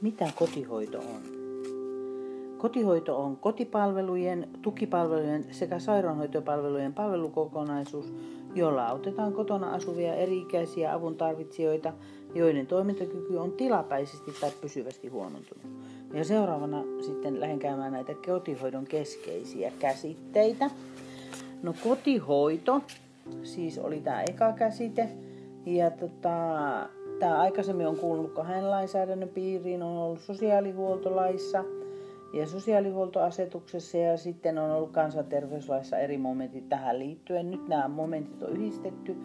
Mitä kotihoito on? Kotihoito on kotipalvelujen, tukipalvelujen sekä sairaanhoitopalvelujen palvelukokonaisuus, jolla autetaan kotona asuvia eri-ikäisiä avun tarvitsijoita, joiden toimintakyky on tilapäisesti tai pysyvästi huonontunut. Ja seuraavana sitten lähden käymään näitä kotihoidon keskeisiä käsitteitä. No kotihoito, siis oli tämä eka käsite. Ja tota, tämä aikaisemmin on kuulunut kahden lainsäädännön piiriin, on ollut sosiaalihuoltolaissa ja sosiaalihuoltoasetuksessa ja sitten on ollut kansanterveyslaissa eri momentit tähän liittyen. Nyt nämä momentit on yhdistetty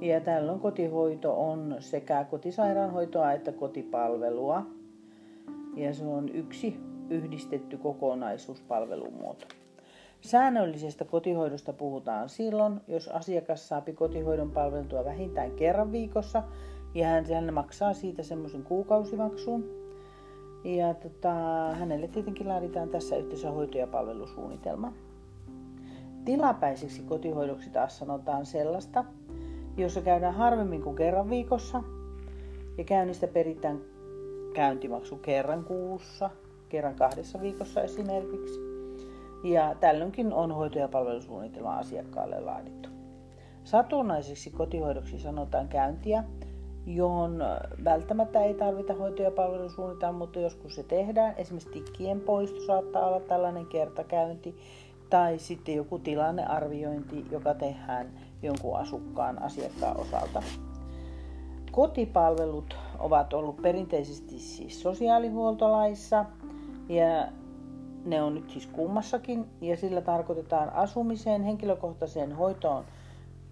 ja tällöin kotihoito on sekä kotisairaanhoitoa että kotipalvelua. Ja se on yksi yhdistetty kokonaisuuspalvelumuoto. Säännöllisestä kotihoidosta puhutaan silloin, jos asiakas saapi kotihoidon palveltua vähintään kerran viikossa ja hän, hän maksaa siitä semmoisen kuukausimaksun. Ja tota, hänelle tietenkin laaditaan tässä yhteydessä hoito- ja palvelusuunnitelma. Tilapäiseksi kotihoidoksi taas sanotaan sellaista, jossa käydään harvemmin kuin kerran viikossa ja käynnistä peritään käyntimaksu kerran kuussa, kerran kahdessa viikossa esimerkiksi. Ja tällöinkin on hoito- ja palvelusuunnitelma asiakkaalle laadittu. Satunnaiseksi kotihoidoksi sanotaan käyntiä, johon välttämättä ei tarvita hoito- ja palvelusuunnitelmaa, mutta joskus se tehdään. Esimerkiksi tikkien poisto saattaa olla tällainen kertakäynti tai sitten joku tilannearviointi, joka tehdään jonkun asukkaan asiakkaan osalta. Kotipalvelut ovat ollut perinteisesti siis sosiaalihuoltolaissa ja ne on nyt siis kummassakin ja sillä tarkoitetaan asumiseen, henkilökohtaiseen hoitoon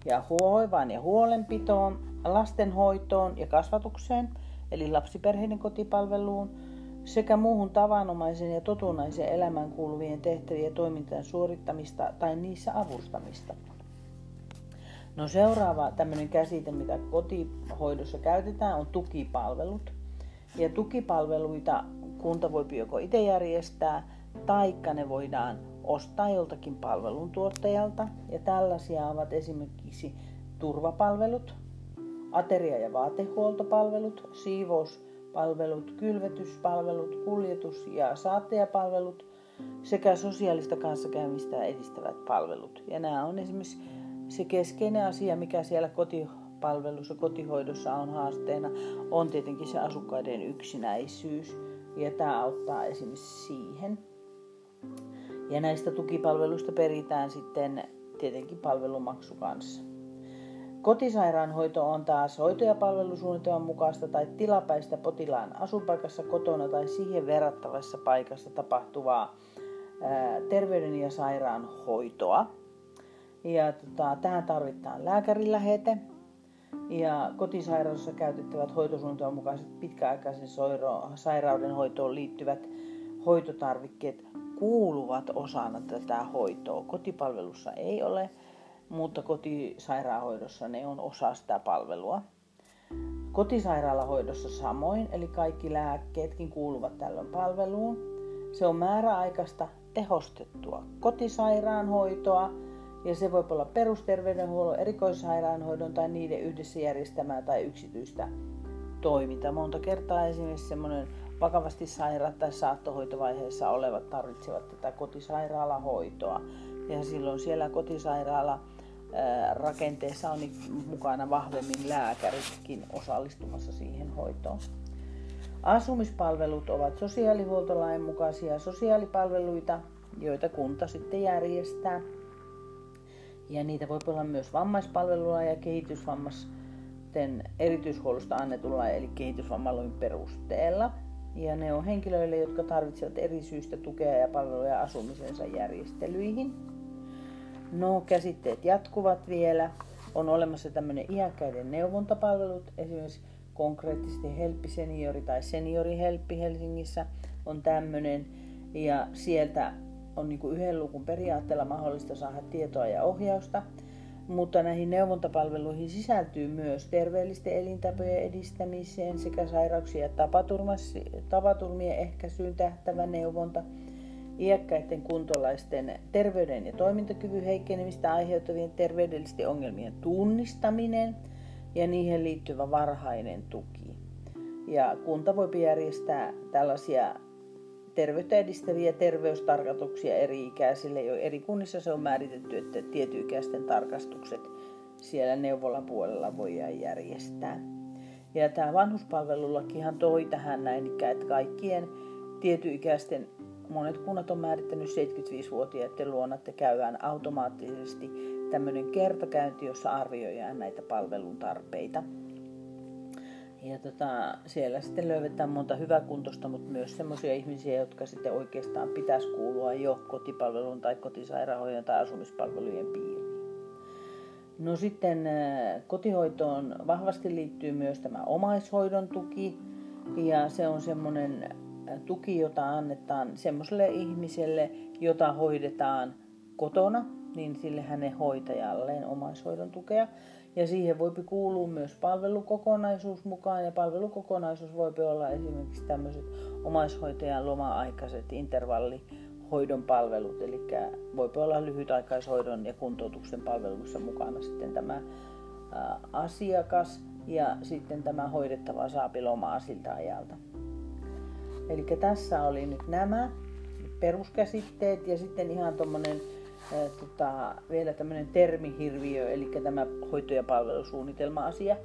ja hoivaan ja huolenpitoon, lastenhoitoon ja kasvatukseen, eli lapsiperheiden kotipalveluun, sekä muuhun tavanomaisen ja totunaisen elämään kuuluvien tehtävien ja toimintojen suorittamista tai niissä avustamista. No seuraava tämmöinen käsite, mitä kotihoidossa käytetään, on tukipalvelut. Ja tukipalveluita kunta voi joko itse järjestää, taikka ne voidaan ostaa joltakin palveluntuottajalta. Ja tällaisia ovat esimerkiksi turvapalvelut, ateria- ja vaatehuoltopalvelut, siivouspalvelut, kylvetyspalvelut, kuljetus- ja saattajapalvelut sekä sosiaalista kanssakäymistä edistävät palvelut. Ja nämä on esimerkiksi se keskeinen asia, mikä siellä kotipalvelussa, kotihoidossa on haasteena, on tietenkin se asukkaiden yksinäisyys. Ja tämä auttaa esimerkiksi siihen. Ja näistä tukipalveluista peritään sitten tietenkin palvelumaksu kanssa. Kotisairaanhoito on taas hoito- ja palvelusuunnitelman mukaista tai tilapäistä potilaan asupaikassa kotona tai siihen verrattavassa paikassa tapahtuvaa ää, terveyden ja sairaanhoitoa. Ja tota, tähän tarvitaan lääkärilähete ja kotisairaalassa käytettävät hoitosuunnitelman mukaiset pitkäaikaisen sairauden hoitoon liittyvät hoitotarvikkeet kuuluvat osana tätä hoitoa. Kotipalvelussa ei ole, mutta kotisairaanhoidossa ne on osa sitä palvelua. Kotisairaalahoidossa samoin, eli kaikki lääkkeetkin kuuluvat tällöin palveluun. Se on määräaikaista tehostettua kotisairaanhoitoa ja se voi olla perusterveydenhuollon, erikoissairaanhoidon tai niiden yhdessä järjestämää tai yksityistä toimintaa. Monta kertaa esimerkiksi semmoinen vakavasti sairaat tai saattohoitovaiheessa olevat tarvitsevat tätä kotisairaalahoitoa. Ja silloin siellä kotisairaala rakenteessa on mukana vahvemmin lääkäritkin osallistumassa siihen hoitoon. Asumispalvelut ovat sosiaalihuoltolain mukaisia sosiaalipalveluita, joita kunta sitten järjestää. Ja niitä voi olla myös vammaispalveluilla ja kehitysvammaisten erityishuollosta annetulla eli kehitysvammaloin perusteella. Ja ne on henkilöille, jotka tarvitsevat eri syistä tukea ja palveluja asumisensa järjestelyihin. No, käsitteet jatkuvat vielä. On olemassa tämmöinen iäkkäiden neuvontapalvelut, esimerkiksi konkreettisesti Helppi Seniori tai Seniori Helppi Helsingissä on tämmöinen. Ja sieltä on niin yhden lukun periaatteella mahdollista saada tietoa ja ohjausta. Mutta näihin neuvontapalveluihin sisältyy myös terveellisten elintapojen edistämiseen sekä sairauksien ja tapaturmien ehkäisyyn tähtävä neuvonta, iäkkäiden kuntolaisten terveyden ja toimintakyvyn heikkenemistä aiheuttavien terveydellisten ongelmien tunnistaminen ja niihin liittyvä varhainen tuki. Ja kunta voi järjestää tällaisia terveyttä edistäviä terveystarkastuksia eri-ikäisille. Jo eri kunnissa se on määritetty, että tietyikäisten tarkastukset siellä neuvolapuolella voidaan järjestää. Ja tämä vanhuspalvelulakihan toi tähän näin, että kaikkien tietyikäisten monet kunnat on määrittänyt 75-vuotiaiden luona, että käydään automaattisesti tämmöinen kertakäynti, jossa arvioidaan näitä palvelun tarpeita. Ja tota, siellä sitten löydetään monta hyväkuntoista, mutta myös sellaisia ihmisiä, jotka sitten oikeastaan pitäisi kuulua jo kotipalvelun tai kotisairaanhoidon tai asumispalvelujen piiriin. No sitten äh, kotihoitoon vahvasti liittyy myös tämä omaishoidon tuki ja se on semmoinen äh, tuki, jota annetaan semmoiselle ihmiselle, jota hoidetaan kotona, niin sille hänen hoitajalleen omaishoidon tukea. Ja siihen voi kuulua myös palvelukokonaisuus mukaan ja palvelukokonaisuus voi olla esimerkiksi tämmöiset omaishoitajan loma-aikaiset intervallihoidon palvelut, eli voi olla lyhytaikaishoidon ja kuntoutuksen palveluissa mukana sitten tämä asiakas ja sitten tämä hoidettava saapi lomaa siltä ajalta. Eli tässä oli nyt nämä peruskäsitteet ja sitten ihan tuommoinen tota, vielä tämmöinen termihirviö, eli tämä hoito- ja palvelusuunnitelma-asia.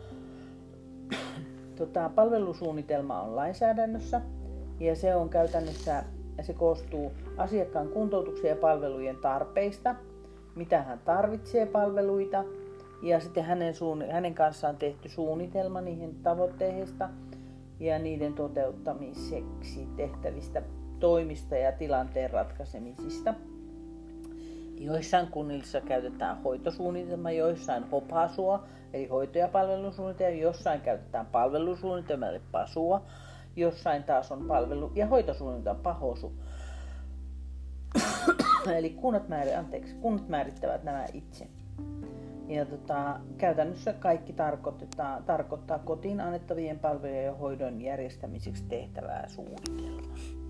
tota, palvelusuunnitelma on lainsäädännössä ja se on käytännössä, se koostuu asiakkaan kuntoutuksen ja palvelujen tarpeista, mitä hän tarvitsee palveluita ja sitten hänen, suun, hänen kanssaan tehty suunnitelma niihin tavoitteista ja niiden toteuttamiseksi tehtävistä toimista ja tilanteen ratkaisemisista. Joissain kunnissa käytetään hoitosuunnitelma, joissain hopasua, eli hoito- ja palvelusuunnitelma, jossain käytetään palvelusuunnitelma, eli pasua, jossain taas on palvelu- ja hoitosuunnitelma, pahosu. eli kunnat, määr, anteeksi, kunnat määrittävät nämä itse. Ja tota, käytännössä kaikki tarkoittaa, tarkoittaa kotiin annettavien palvelujen ja hoidon järjestämiseksi tehtävää suunnitelmaa.